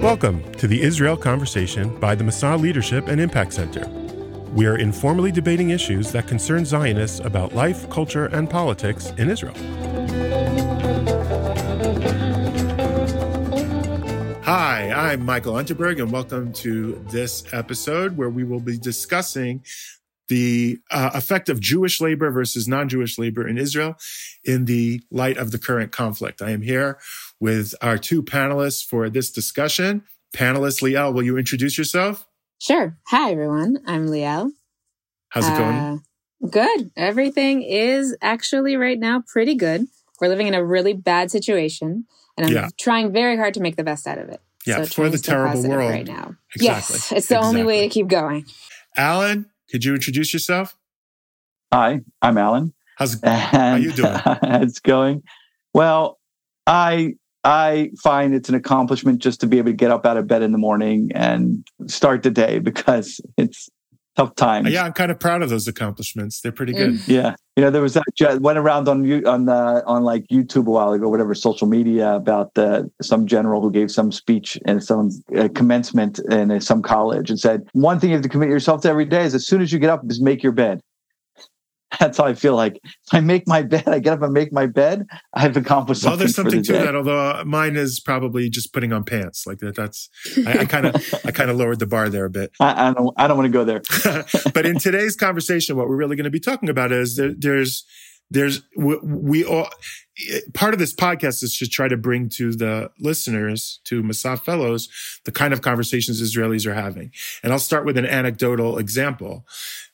Welcome to the Israel Conversation by the Massa Leadership and Impact Center. We are informally debating issues that concern Zionists about life, culture, and politics in Israel. Hi, I'm Michael Unterberg, and welcome to this episode where we will be discussing the uh, effect of Jewish labor versus non Jewish labor in Israel in the light of the current conflict. I am here with our two panelists for this discussion. Panelist Liel, will you introduce yourself? Sure. Hi, everyone. I'm Liel. How's it going? Uh, good. Everything is actually right now pretty good. We're living in a really bad situation, and I'm yeah. trying very hard to make the best out of it. Yeah, so for the terrible world right now. Exactly. Yes, it's the exactly. only way to keep going. Alan, could you introduce yourself? Hi, I'm Alan. How's it, how you doing? it's going well. I I find it's an accomplishment just to be able to get up out of bed in the morning and start the day because it's tough time. Yeah, I'm kind of proud of those accomplishments. They're pretty good. Yeah, you know, there was that went around on on uh, on like YouTube a while ago, whatever social media about the some general who gave some speech in some uh, commencement in some college and said one thing you have to commit yourself to every day is as soon as you get up, is make your bed that's how I feel like. If I make my bed, I get up and make my bed. I've accomplished something. Well, there's something the to day. that. Although uh, mine is probably just putting on pants. Like that. That's I kind of I kind of lowered the bar there a bit. I, I don't I don't want to go there. but in today's conversation, what we're really going to be talking about is there, there's there's we, we, all part of this podcast is to try to bring to the listeners to Massa fellows the kind of conversations Israelis are having. And I'll start with an anecdotal example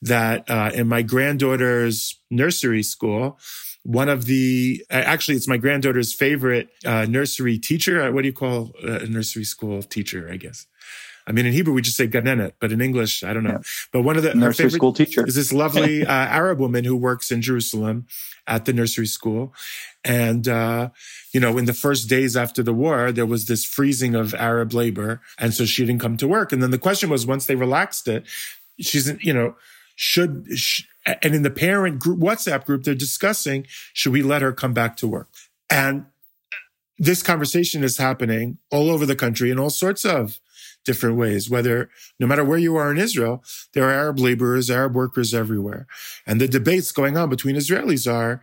that uh, in my granddaughter's nursery school, one of the actually it's my granddaughter's favorite uh, nursery teacher. What do you call a nursery school teacher? I guess. I mean, in Hebrew we just say ganenet, but in English I don't know. Yeah. But one of the nursery school teacher is this lovely uh, Arab woman who works in Jerusalem at the nursery school, and uh, you know, in the first days after the war, there was this freezing of Arab labor, and so she didn't come to work. And then the question was, once they relaxed it, she's you know, should and in the parent group WhatsApp group they're discussing should we let her come back to work and this conversation is happening all over the country in all sorts of different ways, whether no matter where you are in Israel, there are Arab laborers, Arab workers everywhere. And the debates going on between Israelis are,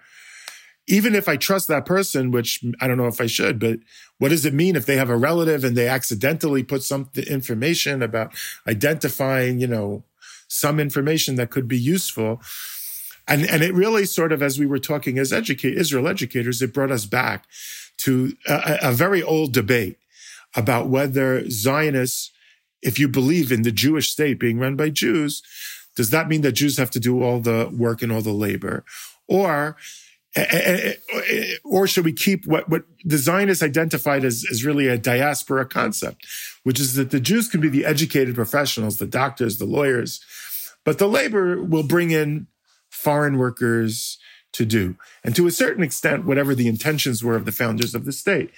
even if I trust that person, which I don't know if I should, but what does it mean if they have a relative and they accidentally put some information about identifying, you know, some information that could be useful? And, and it really sort of, as we were talking as educate, Israel educators, it brought us back to a, a very old debate about whether Zionists if you believe in the Jewish state being run by Jews, does that mean that Jews have to do all the work and all the labor? Or, eh, eh, eh, or should we keep what, what the Zionists identified as, as really a diaspora concept, which is that the Jews can be the educated professionals, the doctors, the lawyers, but the labor will bring in foreign workers to do. And to a certain extent, whatever the intentions were of the founders of the state.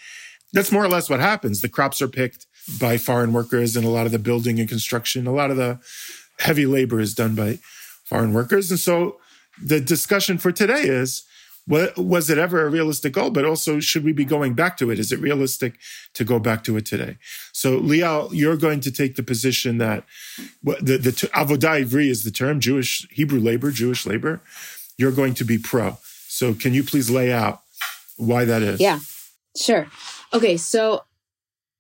That's more or less what happens. The crops are picked by foreign workers and a lot of the building and construction, a lot of the heavy labor is done by foreign workers. And so the discussion for today is, what, was it ever a realistic goal? But also, should we be going back to it? Is it realistic to go back to it today? So, Liel, you're going to take the position that the, the avodah ivri is the term, Jewish, Hebrew labor, Jewish labor. You're going to be pro. So, can you please lay out why that is? Yeah, sure. Okay, so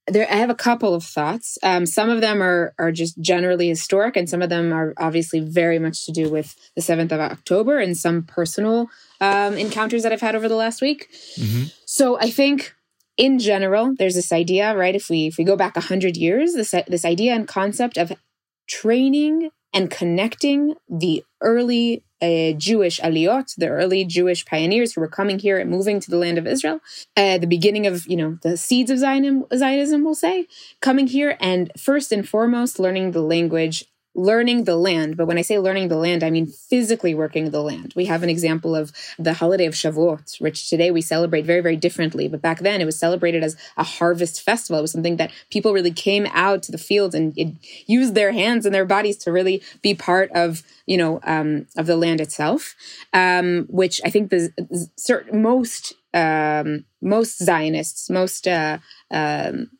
there I have a couple of thoughts. Um, some of them are are just generally historic, and some of them are obviously very much to do with the seventh of October and some personal um, encounters that I've had over the last week. Mm-hmm. So I think in general, there's this idea, right? If we if we go back a hundred years, this this idea and concept of training and connecting the early uh, Jewish aliyot, the early Jewish pioneers who were coming here and moving to the land of Israel, uh, the beginning of you know the seeds of Zionism, Zionism, we'll say, coming here and first and foremost learning the language learning the land. But when I say learning the land, I mean physically working the land. We have an example of the holiday of Shavuot, which today we celebrate very, very differently. But back then it was celebrated as a harvest festival. It was something that people really came out to the fields and used their hands and their bodies to really be part of, you know, um, of the land itself, um, which I think the certain most um, most Zionists, most uh, um,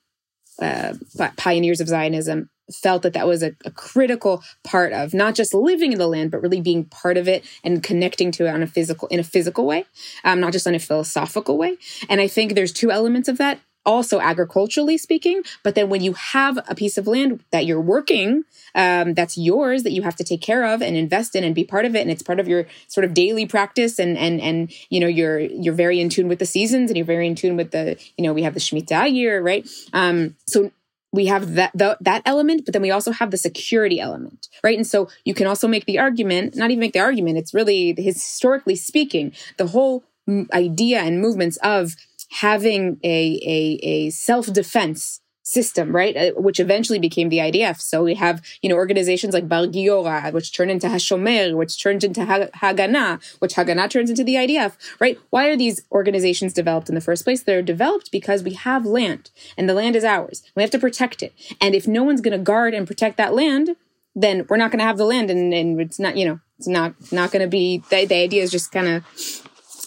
uh, pioneers of Zionism felt that that was a, a, critical part of not just living in the land but really being part of it and connecting to it on a physical in a physical way um, not just in a philosophical way. And i think there's two elements of that also agriculturally speaking but then when you have a piece of land that you're working um, that's yours that you have to take care of and invest in and be part of it and it's part of your sort of daily practice and and and you know you're you're very in tune with the seasons and you're very in tune with the you know we have the shemitah year right? Um, so we have that the, that element but then we also have the security element right? And so you can also make the argument not even make the argument it's really historically speaking the whole idea and movements of having a a, a self-defense system, right? Uh, which eventually became the IDF. So we have, you know, organizations like Bar Giora, which turned into Hashomer, which turned into Haganah, which Haganah turns into the IDF, right? Why are these organizations developed in the first place? They're developed because we have land and the land is ours. We have to protect it. And if no one's going to guard and protect that land, then we're not going to have the land and, and it's not, you know, it's not, not going to be, the, the idea is just kind of,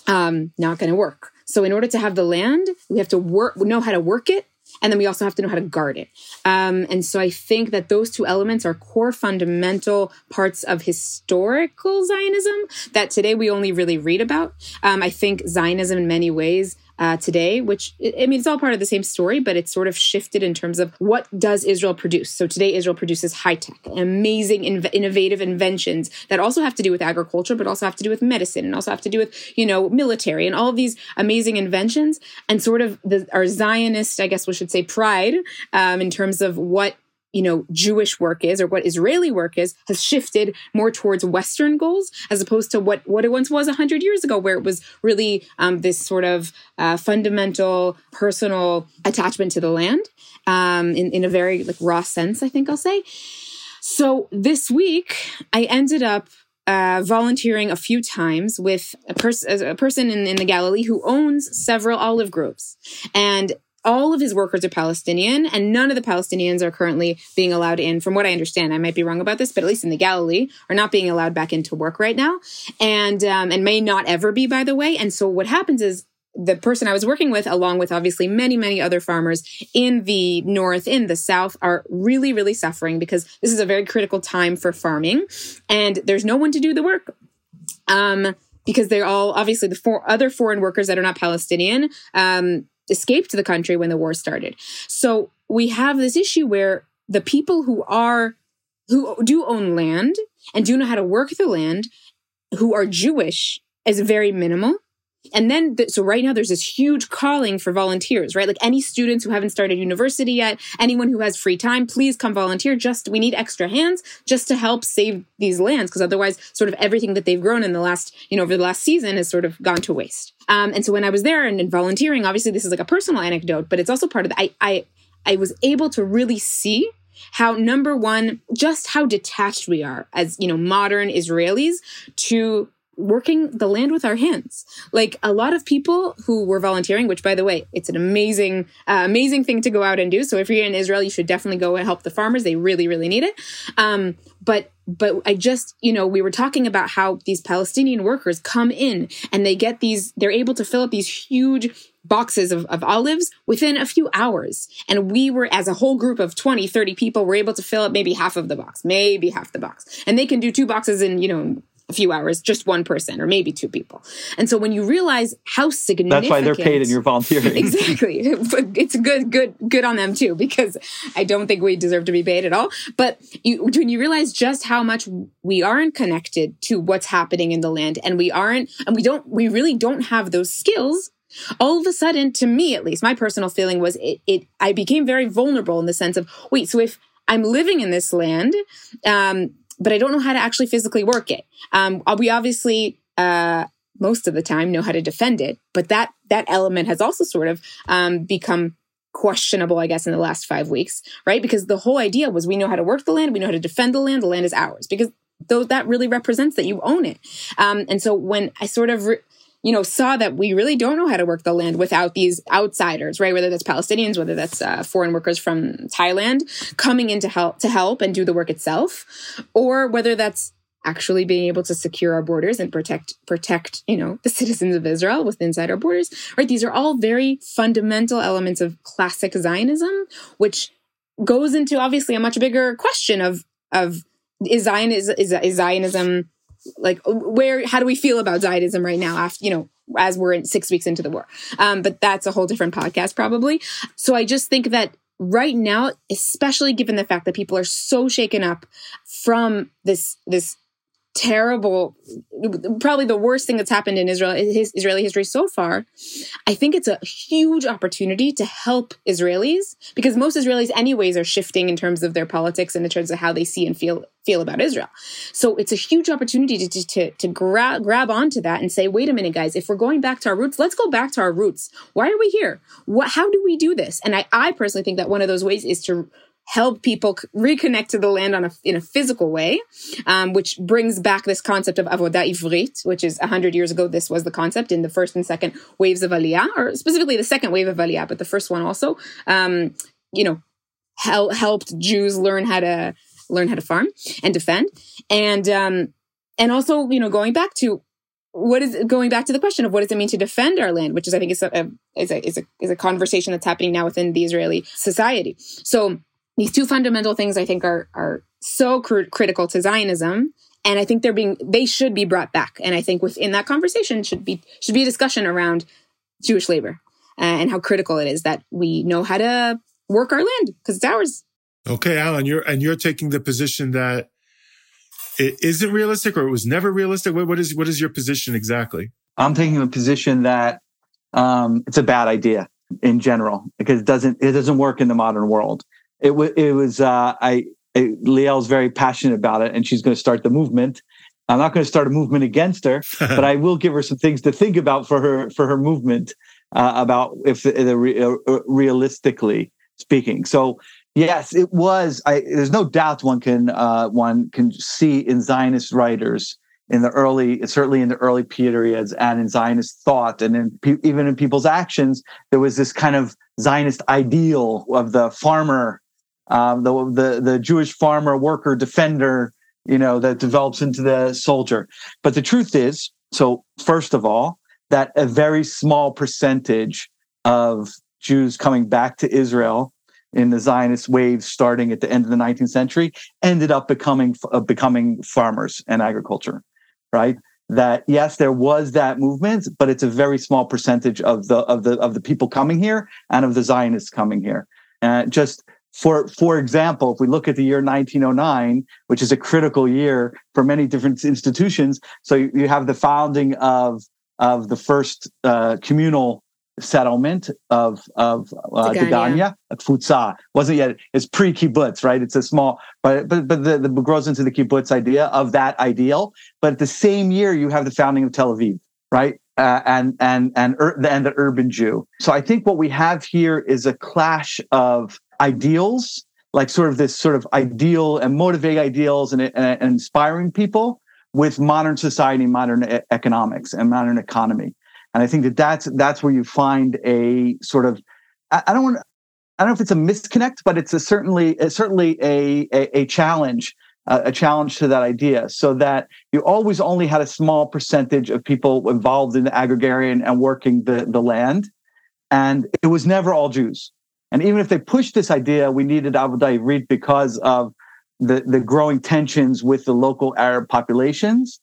um, not going to work. So in order to have the land, we have to work, know how to work it and then we also have to know how to guard it. Um, and so I think that those two elements are core fundamental parts of historical Zionism that today we only really read about. Um, I think Zionism in many ways uh, today, which I mean, it's all part of the same story, but it's sort of shifted in terms of what does Israel produce. So today, Israel produces high tech, amazing, inv- innovative inventions that also have to do with agriculture, but also have to do with medicine, and also have to do with you know military and all these amazing inventions, and sort of the, our Zionist, I guess we should say, pride um, in terms of what you know Jewish work is or what Israeli work is has shifted more towards Western goals as opposed to what what it once was hundred years ago, where it was really um, this sort of uh, fundamental personal attachment to the land um, in in a very like raw sense. I think I'll say. So this week, I ended up uh, volunteering a few times with a, pers- a person in, in, the Galilee who owns several olive groves. And all of his workers are Palestinian, and none of the Palestinians are currently being allowed in. From what I understand, I might be wrong about this, but at least in the Galilee, are not being allowed back into work right now, and um, and may not ever be, by the way. And so what happens is the person I was working with, along with obviously many, many other farmers in the north, in the south, are really, really suffering because this is a very critical time for farming, and there's no one to do the work. Um, because they're all obviously the four other foreign workers that are not Palestinian. Um, escaped the country when the war started. So we have this issue where the people who are who do own land and do know how to work the land who are Jewish is very minimal. And then, so right now, there's this huge calling for volunteers, right? Like any students who haven't started university yet, anyone who has free time, please come volunteer. Just, we need extra hands just to help save these lands. Cause otherwise, sort of everything that they've grown in the last, you know, over the last season has sort of gone to waste. Um, and so when I was there and, and volunteering, obviously this is like a personal anecdote, but it's also part of the, I, I, I was able to really see how number one, just how detached we are as, you know, modern Israelis to working the land with our hands. Like a lot of people who were volunteering, which by the way, it's an amazing, uh, amazing thing to go out and do. So if you're in Israel, you should definitely go and help the farmers. They really, really need it. Um, but but I just, you know, we were talking about how these Palestinian workers come in and they get these, they're able to fill up these huge boxes of, of olives within a few hours. And we were, as a whole group of 20, 30 people, were able to fill up maybe half of the box, maybe half the box. And they can do two boxes in, you know, a few hours, just one person or maybe two people. And so when you realize how significant That's why they're paid and you're volunteering. exactly. It's good, good, good on them too, because I don't think we deserve to be paid at all. But you, when you realize just how much we aren't connected to what's happening in the land and we aren't, and we don't, we really don't have those skills all of a sudden to me at least my personal feeling was it, it i became very vulnerable in the sense of wait so if i'm living in this land um, but I don't know how to actually physically work it. Um, we obviously, uh, most of the time know how to defend it, but that, that element has also sort of, um, become questionable, I guess, in the last five weeks, right? Because the whole idea was we know how to work the land, we know how to defend the land, the land is ours because though that really represents that you own it. Um, and so when I sort of re- you know, saw that we really don't know how to work the land without these outsiders, right? Whether that's Palestinians, whether that's uh, foreign workers from Thailand coming in to help to help and do the work itself, or whether that's actually being able to secure our borders and protect protect you know the citizens of Israel within inside our borders right these are all very fundamental elements of classic Zionism which goes into obviously a much bigger question of of is Zionism is, is Zionism like where how do we feel about Zionism right now after you know as we're in six weeks into the war? Um, but that's a whole different podcast probably. So I just think that right now especially given the fact that people are so shaken up from this this terrible, probably the worst thing that's happened in Israel, his, Israeli history so far. I think it's a huge opportunity to help Israelis because most Israelis, anyways, are shifting in terms of their politics and in terms of how they see and feel feel about Israel. So it's a huge opportunity to to to grab grab onto that and say, wait a minute, guys, if we're going back to our roots, let's go back to our roots. Why are we here? What? How do we do this? And I I personally think that one of those ways is to help people reconnect to the land on a, in a physical way, um, which brings back this concept of avodah ivrit, which is 100 years ago, this was the concept in the first and second waves of Aliyah, or specifically the second wave of Aliyah, but the first one also, um, you know, hel- helped Jews learn how to learn how to farm and defend. And, um, and also, you know, going back to what is going back to the question of what does it mean to defend our land, which is, I think, is a, is a, is a, is a conversation that's happening now within the Israeli society. So, these two fundamental things I think are are so cr- critical to Zionism and I think they're being they should be brought back and I think within that conversation should be should be a discussion around Jewish labor uh, and how critical it is that we know how to work our land because it's ours. Okay, Alan, you're and you're taking the position that it isn't realistic or it was never realistic. What, what is what is your position exactly? I'm taking a position that um, it's a bad idea in general because it doesn't it doesn't work in the modern world it was it was uh, I, I Liel's very passionate about it, and she's going to start the movement. I'm not going to start a movement against her, but I will give her some things to think about for her for her movement uh, about if the, the uh, realistically speaking. So yes, it was. I, there's no doubt one can uh, one can see in Zionist writers in the early, certainly in the early periods, and in Zionist thought, and in, even in people's actions, there was this kind of Zionist ideal of the farmer um, the, the the Jewish farmer, worker, defender, you know, that develops into the soldier. But the truth is, so first of all, that a very small percentage of Jews coming back to Israel in the Zionist wave starting at the end of the 19th century ended up becoming uh, becoming farmers and agriculture, right? That yes, there was that movement, but it's a very small percentage of the of the of the people coming here and of the Zionists coming here. And just for for example, if we look at the year 1909, which is a critical year for many different institutions, so you, have the founding of of the first uh, communal settlement of of uh, Degania, Kvutza. Wasn't yet. It's pre kibbutz, right? It's a small, but but but the, the grows into the kibbutz idea of that ideal. But at the same year, you have the founding of Tel Aviv, right? Uh, and and and and the urban Jew. So I think what we have here is a clash of ideals, like sort of this sort of ideal and motivate ideals and, and, inspiring people with modern society, modern economics, and modern economy. And I think that that's that's where you find a sort of I, I don't want I don't know if it's a misconnect, but it's a certainly it's certainly a, a, a challenge a challenge to that idea so that you always only had a small percentage of people involved in the agrarian and working the, the land. And it was never all Jews. And even if they pushed this idea, we needed Avodah Ivrit because of the, the growing tensions with the local Arab populations.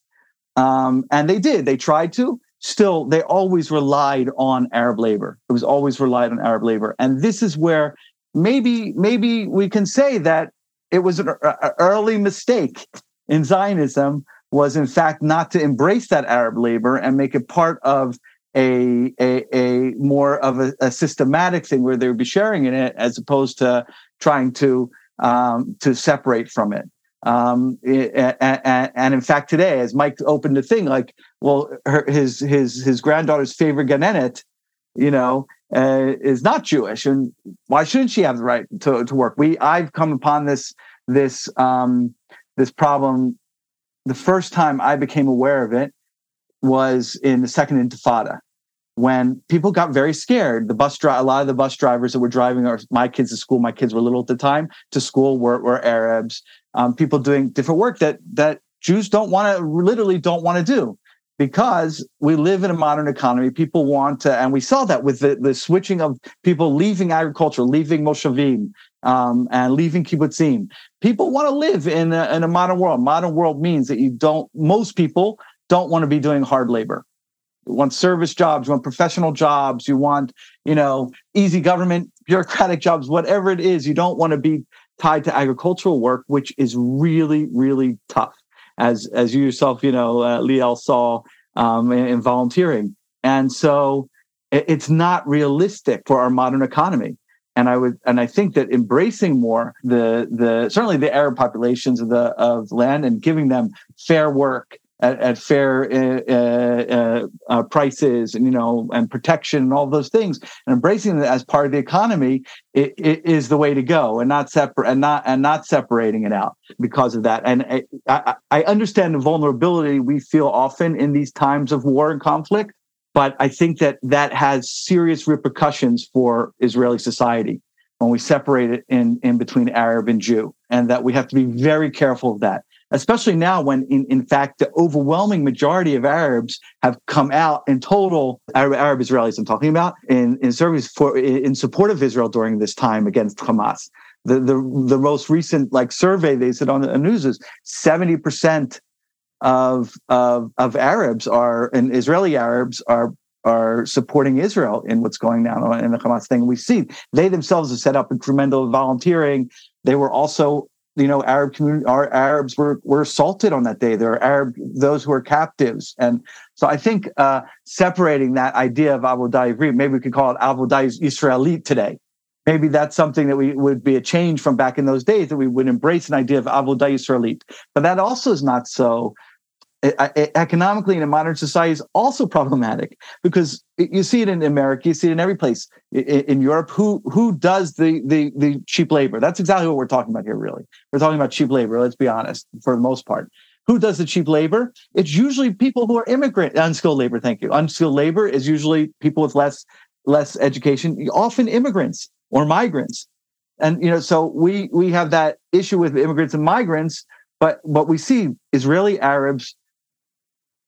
Um, and they did, they tried to. Still, they always relied on Arab labor. It was always relied on Arab labor. And this is where maybe, maybe we can say that it was an early mistake in Zionism was in fact not to embrace that Arab labor and make it part of a a, a more of a, a, systematic thing where they would be sharing in it as opposed to trying to um, to separate from it. Um, and, and, in fact, today, as Mike opened the thing, like, well, her, his his his granddaughter's favorite ganenet, you know, uh, is not Jewish, and why shouldn't she have the right to, to work? We I've come upon this this um, this problem the first time I became aware of it was in the second Intifada when people got very scared. The bus drive, a lot of the bus drivers that were driving our, my kids to school, my kids were little at the time, to school were, were Arabs. Um, people doing different work that that Jews don't want to, literally don't want to do because we live in a modern economy. People want to, and we saw that with the, the switching of people leaving agriculture, leaving moshavim, um, and leaving kibbutzim. People want to live in a, in a modern world. Modern world means that you don't, most people don't want to be doing hard labor. You want service jobs, you want professional jobs, you want, you know, easy government, bureaucratic jobs, whatever it is. You don't want to be tied to agricultural work, which is really, really tough as as you yourself, you know, uh, Liel saw um, in, in, volunteering, and so it, it's not realistic for our modern economy. And I would, and I think that embracing more the the certainly the Arab populations of the of land and giving them fair work at, at fair uh, uh, uh, uh, prices and you know and protection and all those things. And embracing it as part of the economy it, it is the way to go and not separate and not and not separating it out because of that. And I, I, I understand the vulnerability we feel often in these times of war and conflict but I think that that has serious repercussions for Israeli society when we separate it in, in between Arab and Jew, and that we have to be very careful of that especially now when in, in fact the overwhelming majority of Arabs have come out in total Arab, Arab Israelis I'm talking about in, in service for in support of Israel during this time against Hamas. The the the most recent like survey they said on the news is 70% of of of Arabs are and Israeli Arabs are are supporting Israel in what's going on in the Hamas thing. We see they themselves have set up incremental volunteering. They were also you know, Arab community, our Arabs were were assaulted on that day. There are Arab those who are captives, and so I think uh, separating that idea of avodah ivrit, maybe we could call it avodah Israelit today. Maybe that's something that we would be a change from back in those days that we would embrace an idea of avodah Israelit. But that also is not so economically in a modern society is also problematic because you see it in America, you see it in every place in Europe. Who who does the the the cheap labor? That's exactly what we're talking about here. Really, we're talking about cheap labor. Let's be honest, for the most part. Who does the cheap labor? It's usually people who are immigrant, unskilled labor. Thank you. Unskilled labor is usually people with less less education, often immigrants or migrants. And you know, so we we have that issue with immigrants and migrants. But what we see Israeli Arabs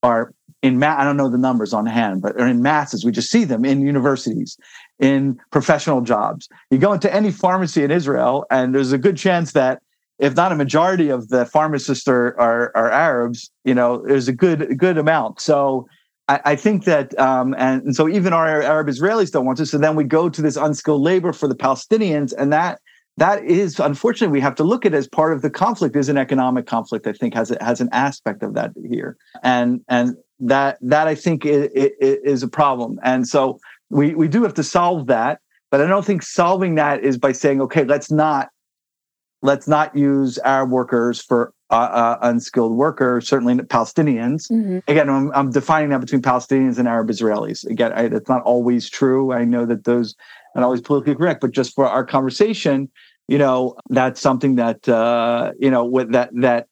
are in ma- I don't know the numbers on hand, but are in masses. We just see them in universities, in professional jobs. You go into any pharmacy in Israel, and there's a good chance that if not a majority of the pharmacists are are, are Arabs, you know, there's a good good amount. So I, I think that, um, and, and so even our Arab Israelis don't want to. So then we go to this unskilled labor for the Palestinians, and that that is unfortunately we have to look at as part of the conflict is an economic conflict i think has it has an aspect of that here. And and that that i think is, is a problem. And so we we do have to solve that but i don't think solving that is by saying okay let's not let's not use arab workers for uh, uh, unskilled workers certainly palestinians. Mm-hmm. again I'm, I'm, defining that between palestinians and arab israelis. Again I, it's not always true. I know that those are not always politically correct but just for our conversation you know that's something that uh, you know with that that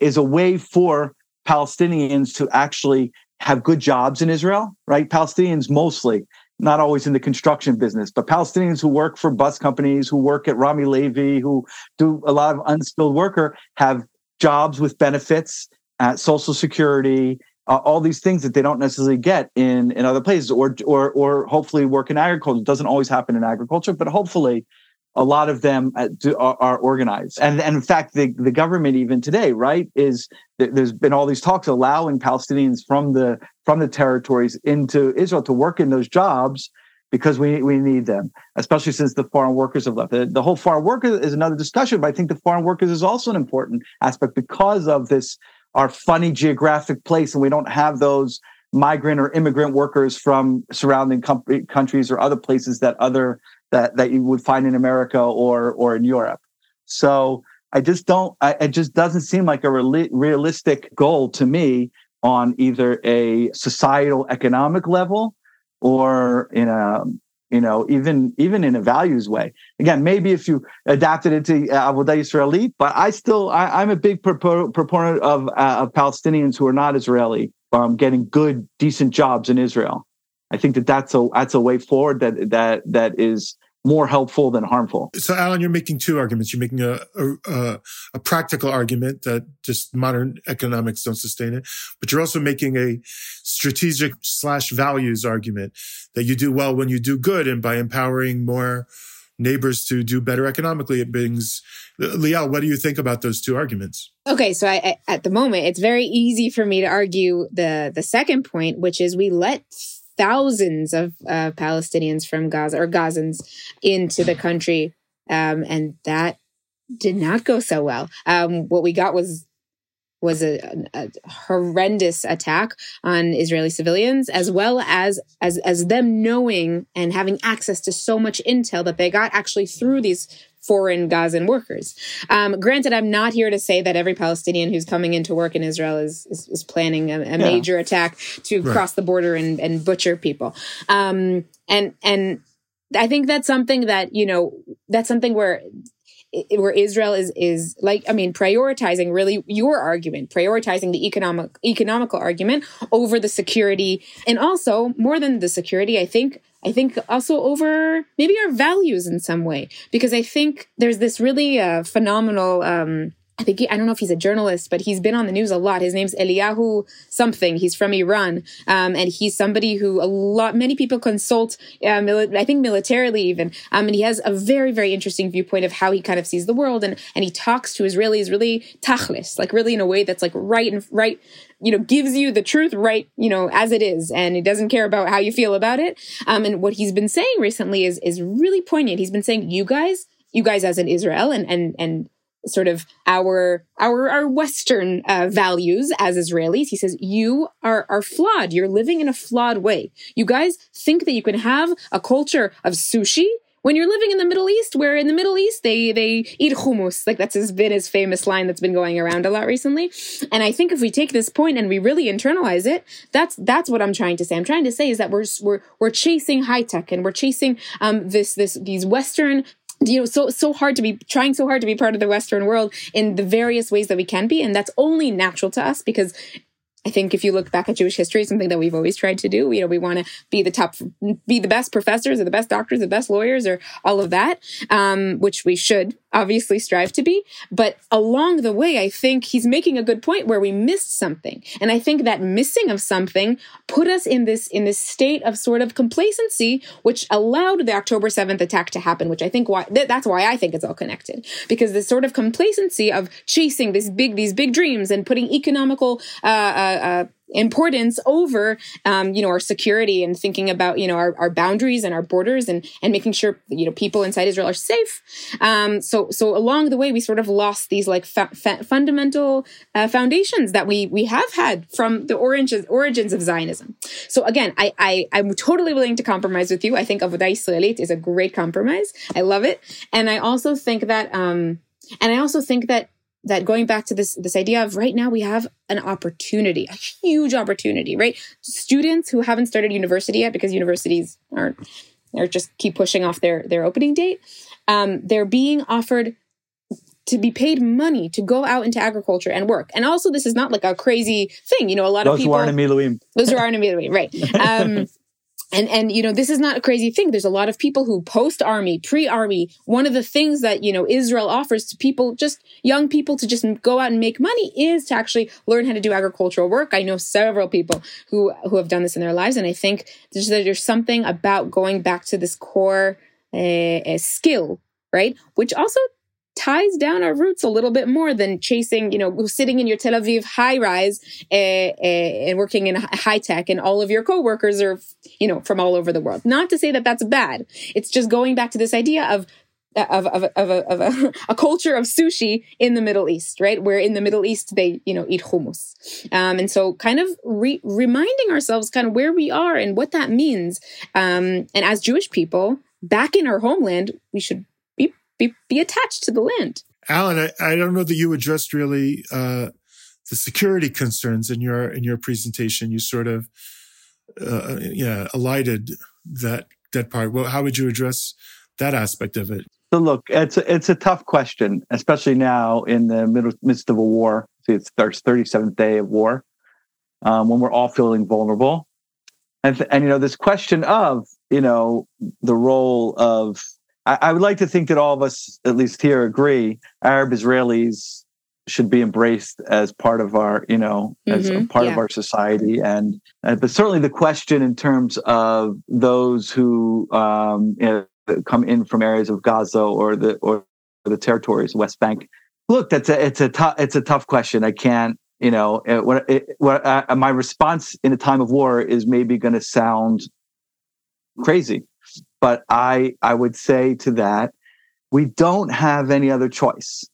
is a way for Palestinians to actually have good jobs in Israel, right? Palestinians mostly, not always in the construction business, but Palestinians who work for bus companies, who work at Rami Levy, who do a lot of unskilled worker, have jobs with benefits, at Social Security, uh, all these things that they don't necessarily get in in other places, or or or hopefully work in agriculture. It doesn't always happen in agriculture, but hopefully a lot of them uh, are, organized. And, and in fact, the, the government even today, right, is there's been all these talks allowing Palestinians from the from the territories into Israel to work in those jobs because we we need them, especially since the foreign workers have left. The, the whole foreign worker is another discussion, but I think the foreign workers is also an important aspect because of this our funny geographic place, and we don't have those migrant or immigrant workers from surrounding com- countries or other places that other that that you would find in America or or in Europe. So I just don't. I, it just doesn't seem like a re- realistic goal to me on either a societal economic level or in a you know even even in a values way again maybe if you adapted it to avodah israeli but i still I, am a big proponent of, uh, of palestinians who are not israeli um, getting good decent jobs in israel I think that that's a that's a way forward that that that is more helpful than harmful. So, Alan, you're making two arguments. You're making a, a, a, practical argument that just modern economics don't sustain it, but you're also making a strategic slash values argument that you do well when you do good. And by empowering more neighbors to do better economically, it brings Liel, what do you think about those two arguments? Okay, so I, I, at the moment, it's very easy for me to argue the the second point, which is we let thousands of uh, Palestinians from Gaza or Gazans into the country. Um, and that did not go so well. Um, what we got was was a, a, horrendous attack on Israeli civilians, as well as as as them knowing and having access to so much intel that they got actually through these foreign Gazan workers. Um, granted, I'm not here to say that every Palestinian who's coming into work in Israel is is, is planning a, a yeah. major attack to right. cross the border and, and butcher people. Um, and and I think that's something that you know that's something where where Israel is is like I mean prioritizing really your argument, prioritizing the economic economical argument over the security, and also more than the security, I think I think also over maybe our values in some way, because I think there's this really uh, phenomenal. Um, I think I don't know if he's a journalist, but he's been on the news a lot. His name's Eliyahu something. He's from Iran, um, and he's somebody who a lot many people consult. Uh, mili- I think militarily even, um, and he has a very very interesting viewpoint of how he kind of sees the world, and and he talks to Israelis really tachlis, like really in a way that's like right and right you know, gives you the truth right, you know, as it is, and he doesn't care about how you feel about it. Um, and what he's been saying recently is is really poignant. He's been saying, you guys, you guys as in Israel and and and sort of our our our Western uh, values as Israelis. He says you are are flawed. You're living in a flawed way. You guys think that you can have a culture of sushi when you're living in the Middle East, where in the Middle East they they eat hummus, like that's his been his famous line that's been going around a lot recently. And I think if we take this point and we really internalize it, that's that's what I'm trying to say. I'm trying to say is that we're we're we're chasing high tech and we're chasing um this this these Western you know so so hard to be trying so hard to be part of the western world in the various ways that we can be and that's only natural to us because I think if you look back at Jewish history, something that we've always tried to do, you know, we want to be the top, be the best professors or the best doctors, the best lawyers or all of that, um, which we should obviously strive to be. But along the way, I think he's making a good point where we missed something. And I think that missing of something put us in this, in this state of sort of complacency, which allowed the October 7th attack to happen, which I think why, th- that's why I think it's all connected. Because this sort of complacency of chasing this big, these big dreams and putting economical, uh, uh, uh importance over um, you know our security and thinking about you know our, our boundaries and our borders and and making sure you know people inside Israel are safe. Um, so so along the way we sort of lost these like fa- fa- fundamental uh, foundations that we we have had from the origins origins of Zionism. So again, I, I I'm totally willing to compromise with you. I think Avodah Israelit is a great compromise. I love it, and I also think that um, and I also think that that going back to this this idea of right now we have an opportunity a huge opportunity right students who haven't started university yet because universities aren't or just keep pushing off their their opening date um, they're being offered to be paid money to go out into agriculture and work. And also, this is not like a crazy thing. You know, a lot those of people. Those who aren't in Those who aren't in right. Um, and and you know this is not a crazy thing. There's a lot of people who post army pre army one of the things that you know israel offers to people just young people to just go out and make money is to actually learn how to do agricultural work. I know several people who who have done this in their lives and i think there's, there's something about going back to this core uh, skill right? Which also ties down our roots a little bit more than chasing, you know, sitting in your Tel Aviv high rise uh, uh, and working in high tech, and all of your coworkers are, you know, from all over the world. Not to say that that's bad. It's just going back to this idea of of of, of, a, of a, a, culture of sushi in the Middle East, right? Where in the Middle East they you know eat hummus, um, and so kind of re- reminding ourselves kind of where we are and what that means. Um, and as Jewish people back in our homeland, we should be, be attached to the land. Alan, I, I don't know that you addressed really uh, the security concerns in your in your presentation. You sort of uh, yeah alighted that that part. Well, how would you address that aspect of it? So look, it's a, it's a tough question, especially now in the middle, midst of a war. See, it's our 37th day of war, um, when we're all feeling vulnerable, and and you know this question of you know the role of I, I would like to think that all of us, at least here, agree Arab Israelis should be embraced as part of our, you know, as a Mhm, part yeah. of our society. And uh, but certainly the question in terms of those who um, you know, come in from areas of Gaza or the or the territories, West Bank. Look, that's a it's a tough it's a tough question. I can't, you know, uh, what it, what uh, my response in a time of war is maybe going to sound crazy, but I I would say to that we don't have any other choice.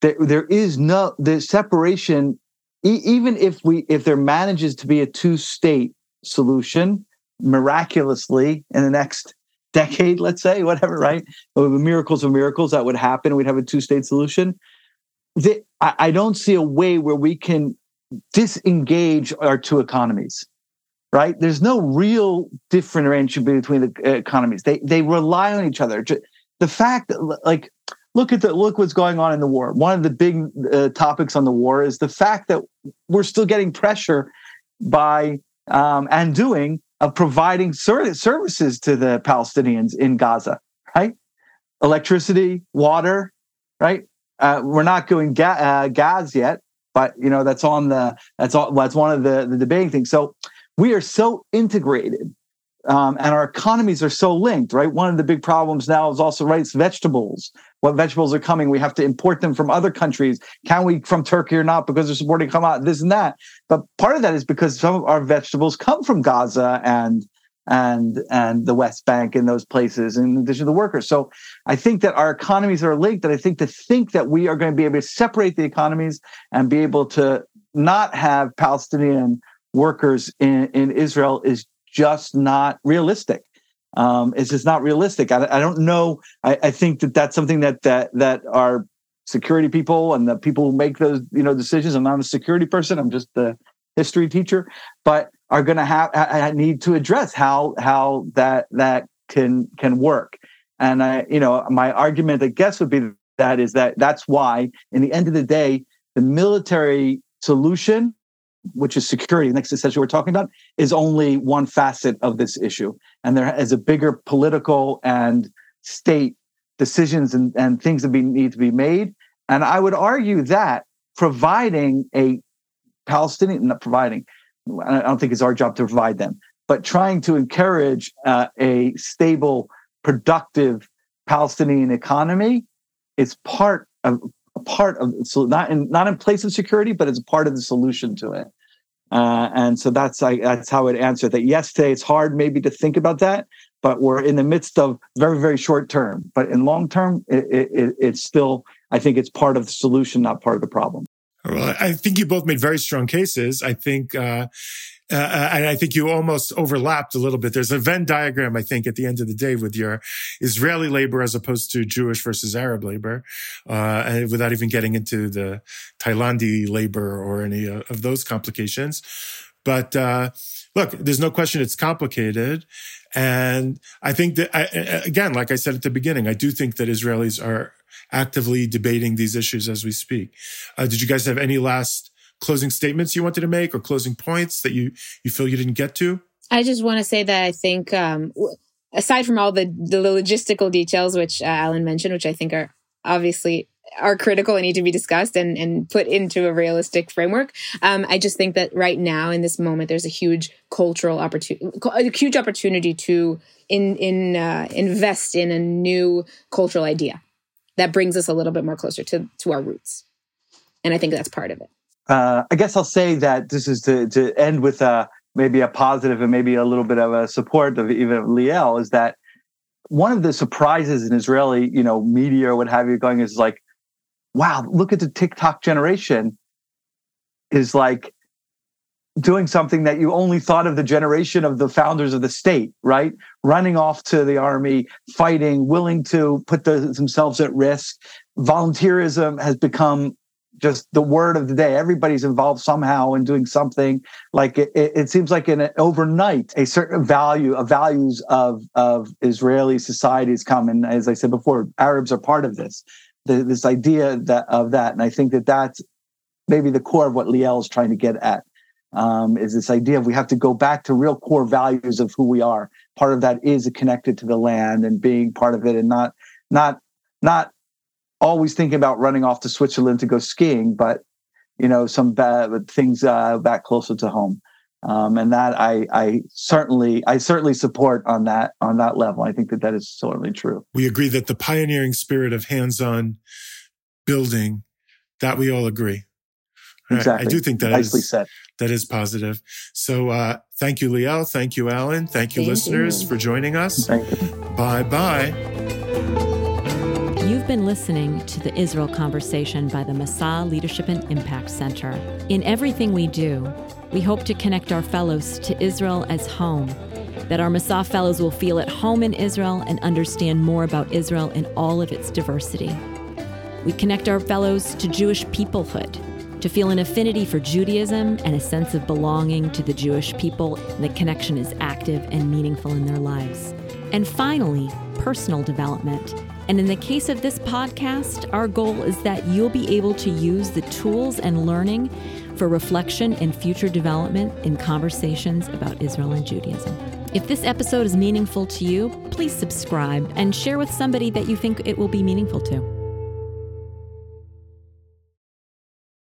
There there is no the separation. E- even if we if there manages to be a two state solution miraculously in the next decade, let's say, whatever, right? The miracles of miracles that would happen, we'd have a two state solution. The, I, I don't see a way where we can disengage our two economies right? There's no real differentiation between the uh, economies. They they rely on each other. The fact that like look at the look what's going on in the war. One of the big uh, topics on the war is the fact that we're still getting pressure by um, and doing of providing ser- services to the Palestinians in Gaza, right? Electricity, water, right? Uh, we're not going ga- uh, gas yet, but you know that's on the that's all that's one of the the debating things. So we are so integrated um, and our economies are so linked right? One of the big problems now is also right it's vegetables. What vegetables are coming we have to import them from other countries. Can we from turkey or not because they're supporting Hamas this and that. But part of that is because some of our vegetables come from gaza and and and the west bank and those places in addition to the workers. So i think that our economies are linked and i think to think that we are going to be able to separate the economies and be able to not have palestinian workers in, in Israel is just not realistic. Um, it's just not realistic. I, I don't know. I, I think that that's something that that that our security people and the people who make those you know decisions. I'm not a security person. I'm just the history teacher, but are going to have I, I need to address how how that that can can work. And I, you know, my argument, I guess, would be that is that that's why, in the end of the day, the military solution which is security, next essentially we're talking about, is only one facet of this issue. And there is a bigger political and state decisions and, and things that be, need to be made. And I would argue that providing a Palestinian, not providing, I don't think it's our job to provide them, but trying to encourage uh, a stable, productive Palestinian economy is part of a part of so not in not in place of security, but it's part of the solution to it. Uh, and so that's I, that's how I'd answer that. Yes, today it's hard maybe to think about that, but we're in the midst of very very short term. But in long term, it, it, it's still I think it's part of the solution, not part of the problem. Well, I think you both made very strong cases. I think, uh, uh, and I think you almost overlapped a little bit. There's a Venn diagram, I think, at the end of the day with your Israeli labor as opposed to Jewish versus Arab labor, uh, without even getting into the Thailandi labor or any uh, of those complications. But uh, look, there's no question it's complicated. And I think that, I, again, like I said at the beginning, I do think that Israelis are actively debating these issues as we speak. Uh, did you guys have any last closing statements you wanted to make or closing points that you, you feel you didn't get to? I just want to say that I think, um, aside from all the, the logistical details, which uh, Alan mentioned, which I think are obviously are critical and need to be discussed and, and put into a realistic framework. Um, I just think that right now in this moment, there's a huge cultural opportunity, a huge opportunity to in in uh, invest in a new cultural idea that brings us a little bit more closer to to our roots, and I think that's part of it. Uh, I guess I'll say that this is to to end with a maybe a positive and maybe a little bit of a support of even Liel is that one of the surprises in Israeli, you know, media or what have you going is like, wow, look at the TikTok generation is like doing something that you only thought of the generation of the founders of the state, right? Running off to the army, fighting, willing to put the, themselves at risk. Volunteerism has become just the word of the day. Everybody's involved somehow in doing something. Like it, it seems like in an overnight, a certain value, of values of of Israeli society has come. And as I said before, Arabs are part of this. The, this idea that of that, and I think that that's maybe the core of what Liel is trying to get at. Um, is this idea of we have to go back to real core values of who we are. Part of that is connected to the land and being part of it, and not not not always thinking about running off to Switzerland to go skiing, but you know some bad things uh, back closer to home. Um, and that I, I certainly I certainly support on that on that level. I think that that is certainly true. We agree that the pioneering spirit of hands-on building that we all agree. Exactly. I do think that Nicely is, said. that is positive. So uh, thank you, Liel. Thank you, Alan. Thank you, Thank listeners, you. for joining us. Thank you. Bye bye. You've been listening to the Israel Conversation by the Massa Leadership and Impact Center. In everything we do, we hope to connect our fellows to Israel as home, that our Massa fellows will feel at home in Israel and understand more about Israel in all of its diversity. We connect our fellows to Jewish peoplehood, to feel an affinity for Judaism and a sense of belonging to the Jewish people, and the connection is active and meaningful in their lives. And finally, personal development. And in the case of this podcast, our goal is that you'll be able to use the tools and learning for reflection and future development in conversations about Israel and Judaism. If this episode is meaningful to you, please subscribe and share with somebody that you think it will be meaningful to.